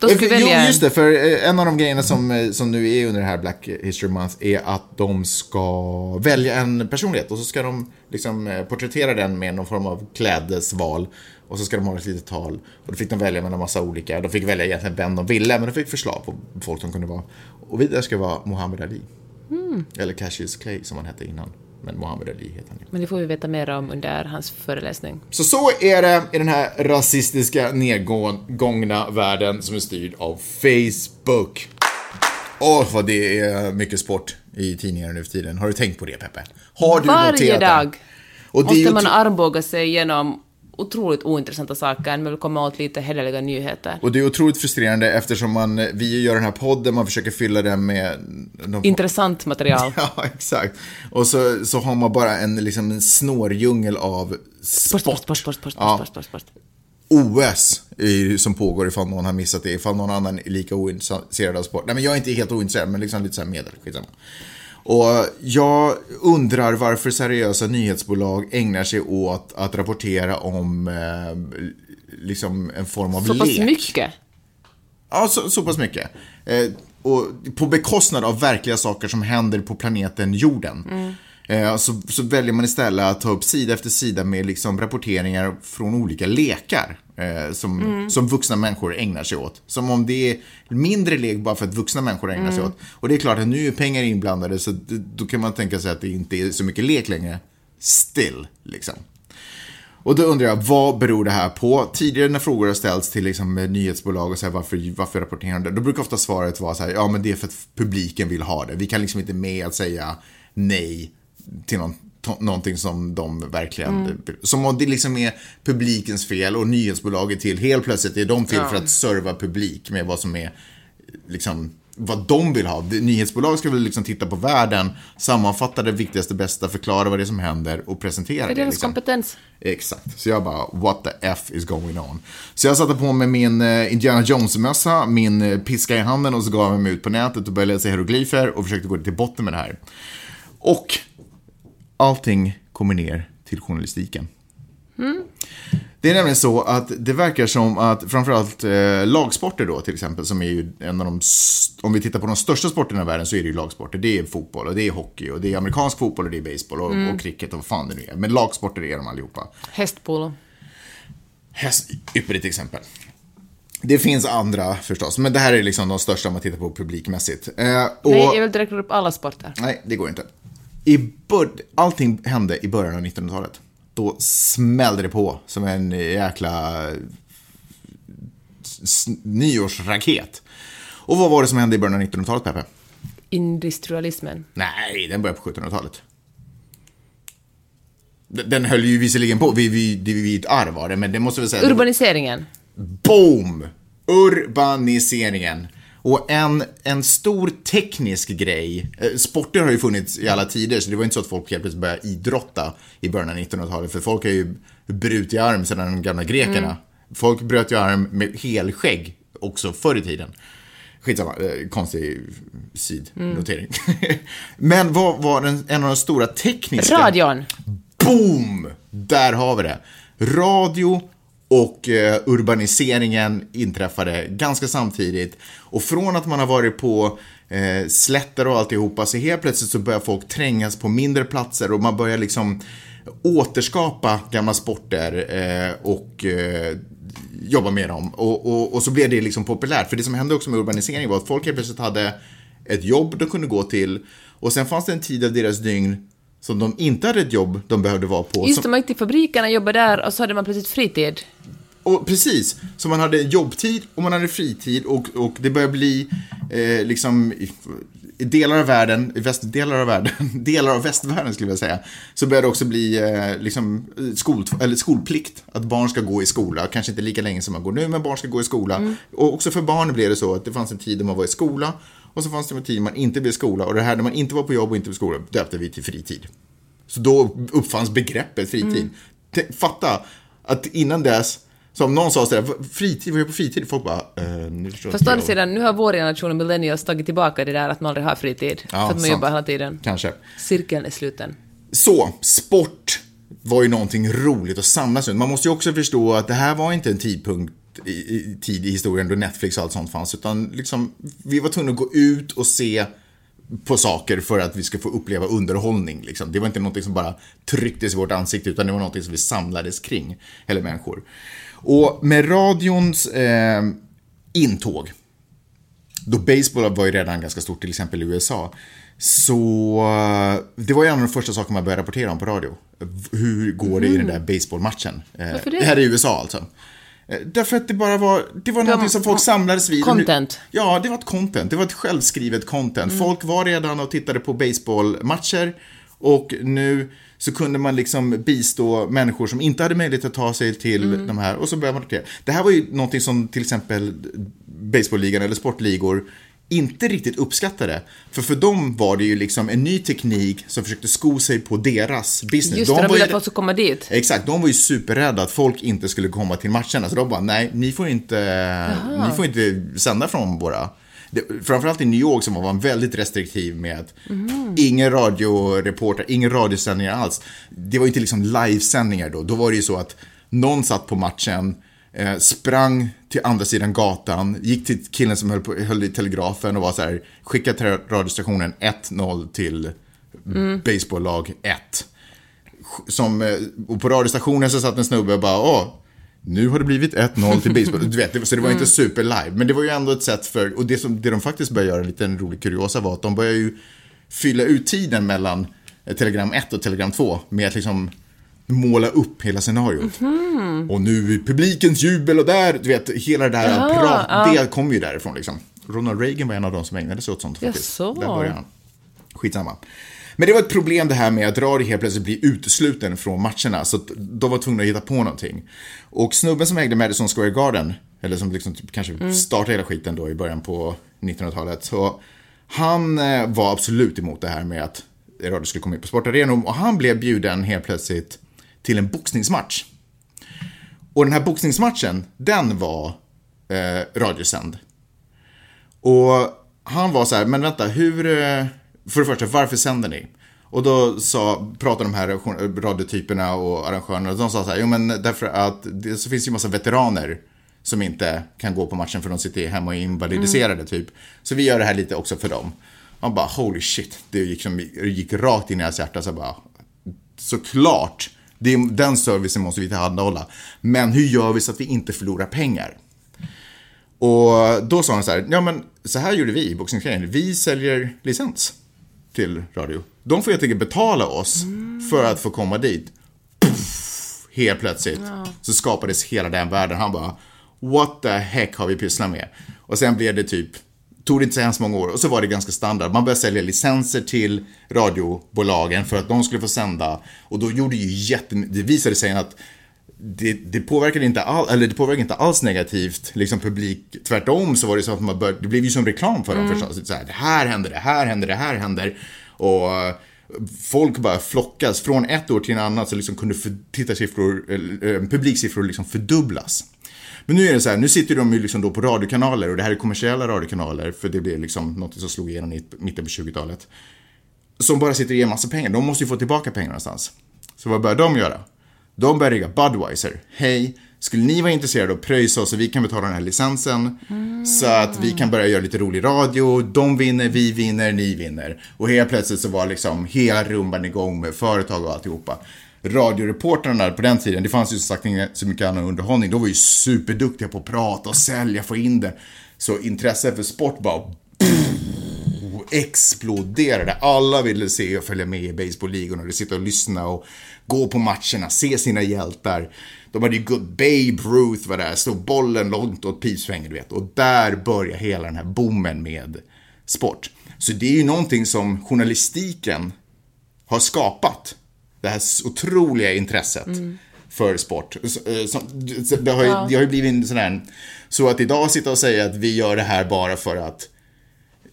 Då ska vi välja Jo, just det, för eh, en av de grejerna som, eh, som nu är under det här Black History Month är att de ska välja en personlighet och så ska de liksom eh, porträttera den med någon form av klädesval och så ska de ha ett litet tal och då fick de välja mellan massa olika, de fick välja egentligen vem de ville men de fick förslag på folk som kunde vara och vidare ska vara Muhammad Ali. Hmm. Eller Cassius Clay som han hette innan. Men Muhammad Ali heter han ju. Men det får vi veta mer om under hans föreläsning. Så så är det i den här rasistiska nedgångna världen som är styrd av Facebook. Åh, vad det är mycket sport i tidningarna nu för tiden. Har du tänkt på det, Peppe? Har du Varje noterat det? dag Och det är ju måste man armbåga sig igenom otroligt ointressanta saker, men vill komma åt lite hederliga nyheter. Och det är otroligt frustrerande eftersom man, vi gör den här podden, man försöker fylla den med... någon- Intressant material. [laughs] Ja, exakt. Och så, så har man bara en, liksom en snårdjungel av Sport, sport, sport, sport, sport, Ja. sport, sport, sport. OS i- som pågår ifall någon har missat det, ifall någon annan är lika ointresserad av sport. Nej, men jag är inte helt ointresserad, men liksom lite så här medel, skitsamma. Och jag undrar varför seriösa nyhetsbolag ägnar sig åt att rapportera om eh, liksom en form av Så pass lek. mycket. Ja, så, så pass mycket. Eh, och på bekostnad av verkliga saker som händer på planeten jorden. Eh, så, så väljer man istället att ta upp sida efter sida med liksom rapporteringar från olika lekar. Eh, som, som vuxna människor ägnar sig åt. Som om det är mindre lek bara för att vuxna människor ägnar sig åt. Och det är klart att nu är pengar inblandade så då kan man tänka sig att det inte är så mycket lek längre. Still, liksom. Och då undrar jag, vad beror det här på? Tidigare när frågor har ställts till liksom, eh, nyhetsbolag och så här, varför, varför rapporterar de det? Då brukar ofta svaret vara så här, ja men det är för att publiken vill ha det. Vi kan liksom inte med att säga nej till någon, någonting som de verkligen... Som om det liksom är publikens fel och nyhetsbolaget till, helt plötsligt är de till för att serva publik med vad som är liksom vad de vill ha. Nyhetsbolag ska väl liksom titta på världen, sammanfatta det viktigaste, bästa, förklara vad det är som händer och presentera Det är det. deras liksom. kompetens. Exakt. Så jag bara, what the F is going on? Så jag satte på mig min eh, Indiana Jones-mössa, min eh, piska i handen och så gav jag mig ut på nätet och började läsa hieroglyfer och försökte gå till botten med det här. Och allting kommer ner till journalistiken. Det är nämligen så att det verkar som att framförallt eh, lagsporter då till exempel, som är ju en av de, om vi tittar på de största sporterna i världen så är det ju lagsporter. Det är fotboll och det är hockey och det är amerikansk fotboll och det är baseball och, och cricket och vad fan det nu är. Men lagsporter är de allihopa. Hästpolo. Häst, ypperligt exempel. Det finns andra förstås, men det här är liksom de största om man tittar på publikmässigt. Eh, och, Nej, jag vill inte räkna upp alla sporter. Nej, det går inte. I bör- Allting hände i början av 1900-talet. Då smällde det på som en jäkla nyårsraket. Och vad var det som hände i början av 1900-talet, Peppe? Industrialismen. Nej, den började på 1700-talet. Den den höll ju visserligen på, vid, vid, vid ett arv var det, men det måste vi säga. Urbaniseringen. Boom! Urbaniseringen. Och en, en stor teknisk grej. eh, Sporter har ju funnits i alla tider, så det var inte så att folk helt plötsligt började idrotta i början av 1900-talet. För folk har ju brutit arm sedan de gamla grekerna. Folk bröt ju arm med helskägg också förr i tiden. Skitsamma, eh, konstig sidnotering. [laughs] Men vad var den, en av de stora tekniska... Radion. Boom! Där har vi det. Radio och eh, urbaniseringen inträffade ganska samtidigt. Och från att man har varit på eh, slätter och alltihopa, så helt plötsligt så börjar folk trängas på mindre platser och man börjar liksom återskapa gamla sporter eh, och eh, jobba med dem. Och, och, och så blev det liksom populärt. För det som hände också med urbanisering var att folk helt plötsligt hade ett jobb de kunde gå till och sen fanns det en tid av deras dygn som de inte hade ett jobb de behövde vara på. Just som, det, man gick till fabrikerna, jobbade där och så hade man plötsligt fritid. och precis, så man hade jobbtid och man hade fritid och, och det började bli eh, liksom i, delar av världen, i västdelar av världen, [laughs] delar av västvärlden skulle jag säga, så började det också bli eh, liksom skol, eller skolplikt, att barn ska gå i skola, kanske inte lika länge som man går nu, men barn ska gå i skola. Och också för barn blev det så att det fanns en tid då man var i skola och så fanns det en tid man inte blev skola och det här när man inte var på jobb och inte på skola döpte vi till fritid. Så då uppfanns begreppet fritid. T- Fatta att innan dess, så om någon sa sådär, fritid, vad gör på fritid? Folk bara, eh, nu förstår Fast å andra sidan, nu har vår generation millennials tagit tillbaka det där att man aldrig har fritid. Ja, för att man sant. jobbar hela tiden. Kanske. Cirkeln är sluten. Så, sport var ju någonting roligt att samlas runt. Man måste ju också förstå att det här var inte en tidpunkt i, i, tid i historien då Netflix och allt sånt fanns, utan liksom, vi var tvungna att gå ut och se på saker för att vi ska få uppleva underhållning. Liksom. Det var inte någonting som bara trycktes i vårt ansikte, utan det var någonting som vi samlades kring, eller människor. Och med radions eh, intåg, då baseball var ju redan ganska stort, till exempel i USA, så eh, det var ju en av de första sakerna man började rapportera om på radio. Hur går det i den där baseballmatchen? Eh, Varför det? Här i USA alltså. Eh, Därför att det bara var, det var någonting som folk samlades vid. Content. Ja, det var ett content. Det var ett självskrivet content. Folk var redan och tittade på baseballmatcher och nu så kunde man liksom bistå människor som inte hade möjlighet att ta sig till de här och så började man rapportera. Det här var ju någonting som till exempel baseballligan eller sportligor inte riktigt uppskattade. För för dem var det ju liksom en ny teknik som försökte sko sig på deras business. Just det, de var ville ju- att folk skulle komma dit. Exakt, de var ju superrädda att folk inte skulle komma till matcherna. Så de bara, nej, ni får inte, ni får inte sända från våra... Det, framförallt i New York som var man väldigt restriktiv med att ingen radioreporter, ingen radiosändningar alls. Det var ju inte liksom livesändningar då. Då var det ju så att någon satt på matchen, eh, sprang till andra sidan gatan, gick till killen som höll, på, höll i telegrafen och var så här, skicka till radiostationen 1-0 till baseballlag 1 som, eh, och på radiostationen så satt en snubbe och bara, åh, nu har det blivit 1-0 till baseball. Du vet, så det var inte super live. Men det var ju ändå ett sätt för, och det, som, det de faktiskt började göra, en liten rolig kuriosa var att de började ju fylla ut tiden mellan eh, telegram 1 och telegram 2 med att liksom måla upp hela scenariot. Och nu publikens jubel och där, du vet, hela det där Jaha, prat, ja. det kom ju därifrån liksom. Ronald Reagan var en av de som ägnade sig åt sånt faktiskt. Jaså. Där började han. Skitsamma. Men det var ett problem det här med att radio helt plötsligt blir utesluten från matcherna. Så att de var tvungna att hitta på någonting. Och snubben som ägde Madison Square Garden, eller som liksom typ kanske startade hela skiten då i början på 1900-talet. Så han eh, var absolut emot det här med att radio skulle komma in på sportarenor. Och han blev bjuden helt plötsligt till en boxningsmatch. Och den här boxningsmatchen, den var eh, radiosänd. Och han var så här, men vänta, hur... eh, För det första, varför sänder ni? Och då sa, pratade de här radiotyperna och arrangörerna, och de sa så här, jo men därför att det så finns ju massa veteraner som inte kan gå på matchen för de sitter hemma och är invalidiserade typ. Så vi gör det här lite också för dem. Man bara, holy shit, det gick, som, det gick rakt in i hans hjärta. Så bara, såklart, det, är- den servicen måste vi tillhandahålla. Men hur gör vi så att vi inte förlorar pengar? Och då sa han så här, ja men så här gjorde vi i Boxningsföreningen. Vi säljer licens till radio. De får helt enkelt betala oss för att få komma dit. Puff, helt plötsligt så skapades hela den världen. Han bara, what the heck har vi pysslat med? Och sen blev det typ, tog det inte så hemskt många år och så var det ganska standard. Man började sälja licenser till radiobolagen för att de skulle få sända. Och då gjorde ju jätte, det visade sig att det, det påverkade inte all, eller det påverkade inte alls negativt liksom publik. Tvärtom så var det så att man började, det blev ju som reklam för dem förstås. Så här, det här händer, det här händer, det här händer. Och folk bara flockas. Från ett år till en annan så liksom kunde tittarsiffror, eh, publiksiffror liksom fördubblas. Men nu är det så här, nu sitter de ju liksom då på radiokanaler och det här är kommersiella radiokanaler för det blev liksom något som slog igenom i mitten på 20-talet. Som bara sitter och ger massa pengar. De måste ju få tillbaka pengar någonstans. Så vad börjar de göra? De börjar rigga Budweiser. Hej, skulle ni vara intresserade av att pröjsa oss så vi kan betala den här licensen? Så att vi kan börja göra lite rolig radio. De vinner, vi vinner, ni vinner. Och helt plötsligt så var liksom hela rumban igång med företag och alltihopa. Radioreportrarna på den tiden, det fanns ju som sagt inte så mycket annan underhållning. De var ju superduktiga på att prata och sälja, få in det. Så intresset för sport bara exploderade. Alla ville se och följa med i baseballligorna, sitta och lyssna och gå på matcherna, se sina hjältar. De hade ju good Babe Ruth var där, stod bollen långt åt pipsvängen, du vet. Och där börjar hela den här boomen med sport. Så det är ju någonting som journalistiken har skapat. Det här otroliga intresset för sport. Så Det har ju, det har ju blivit en sån här, så att idag sitta och säga att vi gör det här bara för att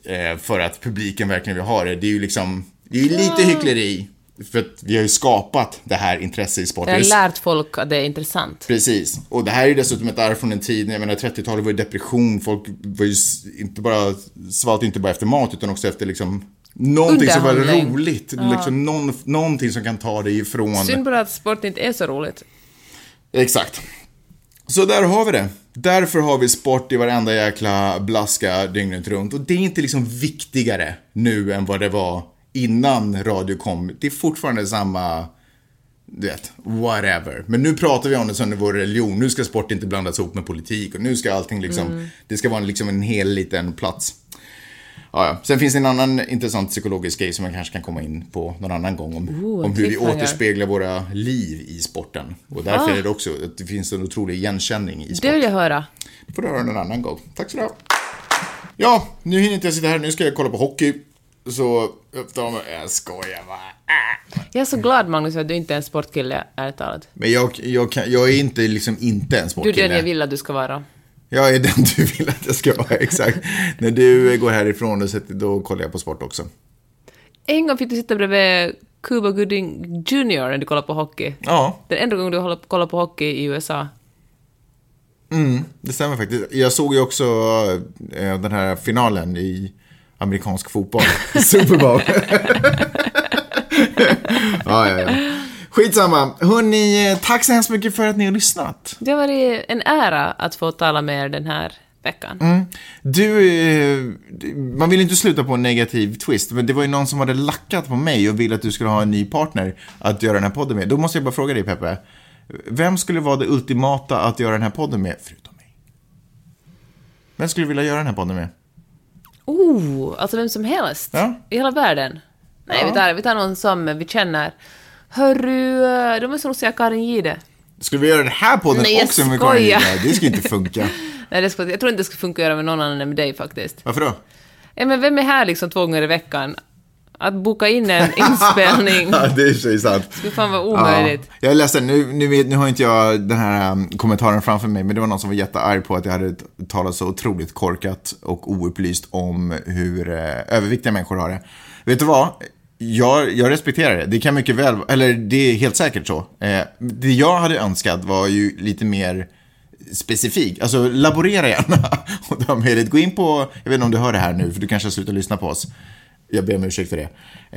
eh, för att publiken verkligen vill ha det. Det är ju liksom, det är ju lite hyckleri. För att vi har ju skapat det här intresset i sport. Jag har lärt folk att det är intressant. Precis. Och det här är ju dessutom ett arv från en tid, jag menar 30-talet var ju depression, folk var ju inte bara, svalt inte bara efter mat utan också efter liksom någonting som var roligt. Liksom någon, någonting som kan ta dig ifrån. Synd bara att sport inte är så roligt. Exakt. Så där har vi det. Därför har vi sport i varenda jäkla blaska dygnet runt. Och det är inte liksom viktigare nu än vad det var innan radio kom. Det är fortfarande samma, du vet, whatever. Men nu pratar vi om det som det vår religion. Nu ska sport inte blandas ihop med politik och nu ska allting liksom, det ska vara liksom en hel liten plats. Ja, ja. Sen finns det en annan intressant psykologisk grej som jag kanske kan komma in på någon annan gång. Om, en om hur vi återspeglar våra liv i sporten. Och därför är det också att det finns en otrolig igenkänning i sport. Det vill jag höra. Det får du höra någon annan gång. Tack så du ha. Ja, nu hinner inte jag sitta här. Nu ska jag kolla på hockey. Så upptar mig. Jag skojar bara. Äh. Jag är så glad, Magnus, att du inte är en sportkille, ärligt talat. Men jag, jag, kan, jag är inte liksom inte en Du är sportkille. den jag vill att du ska vara. Jag är den du vill att jag ska vara, [laughs] exakt. När du går härifrån, då, kollar jag på sport också. En gång fick du sitta bredvid Cuba Gooding Jr. när du kollar på hockey. Ja, Den enda gången du kollar på hockey i USA. det stämmer faktiskt. Jag såg ju också eh, den här finalen i amerikansk fotboll. [laughs] Super Bowl. [laughs] ja, ja, ja. Skitsamma. Hörni, eh, tack så hemskt mycket för att ni har lyssnat. Det har varit en ära att få tala med er den här veckan. Du, eh, man vill inte sluta på en negativ twist, men det var ju någon som hade lackat på mig och ville att du skulle ha en ny partner att göra den här podden med. Då måste jag bara fråga dig, Peppe. Vem skulle vara det ultimata att göra den här podden med, förutom mig? Vem skulle du vilja göra den här podden med? Oh, alltså vem som helst. Ja. I hela världen. Nej, Ja. vi, tar, vi tar någon som vi känner. Hörru, de måste nog säga Karin Gide. Skulle vi göra den här podden Nej, också med. Karin Gide? Det skulle inte funka. [laughs] Nej, det ska, jag tror inte det skulle funka att göra med någon annan än med dig faktiskt. Varför då? Ja, men vem är här liksom två gånger i veckan? Att boka in en [laughs] inspelning Ja, det är sig sant. skulle fan vara omöjligt. Ja, jag ledsen, nu, nu, vet, nu har inte jag den här um, kommentaren framför mig, men det var någon som var jättearg på att jag hade talat så otroligt korkat och oupplyst om hur eh, överviktiga människor har det. Vet du vad? Jag, jag respekterar det. Det kan mycket väl, eller det är helt säkert så. Eh, det jag hade önskat var ju lite mer specifik. Alltså laborera gärna. [laughs] Och ta möjlighet. Gå in på, jag vet inte om du hör det här nu, för du kanske har slutat lyssna på oss. Jag ber om ursäkt för det.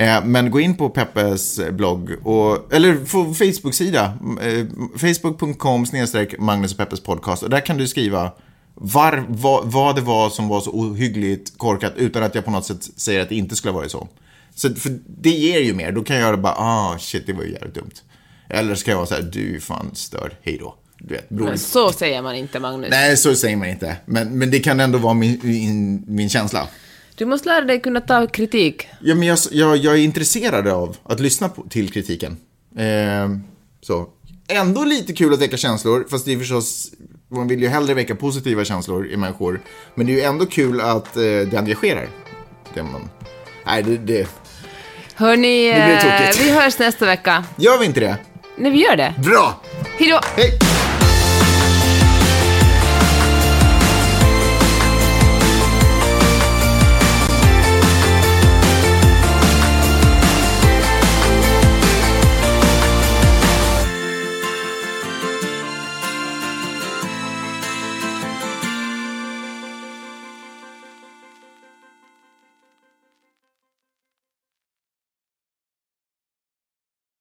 Eh, men gå in på Peppes blogg, och, eller på Facebook-sida. Eh, Facebook.com snedstreck Magnus och Peppes podcast. Och där kan du skriva var, va, vad det var som var så ohyggligt korkat utan att jag på något sätt säger att det inte skulle ha varit så. Så för det ger ju mer. Då kan jag göra bara, ah shit, det var ju jävligt dumt. Eller så kan jag vara så här, du är fan störd, hej då. Du vet, Men så säger man inte, Magnus. Nej, så säger man inte. Men, men det kan ändå vara min, min, min känsla. Du måste lära dig kunna ta kritik. Ja, men jag, jag, jag är intresserad av att lyssna på, till kritiken. Eh, så. Ändå lite kul att väcka känslor, fast det är förstås, man vill ju hellre väcka positiva känslor i människor. Men det är ju ändå kul att eh, det engagerar. Det man, nej, det, det, Hörni, Det blir eh, tokigt. vi hörs nästa vecka. gör vi inte det? Nej, vi gör det. Bra! Hej då! Hej!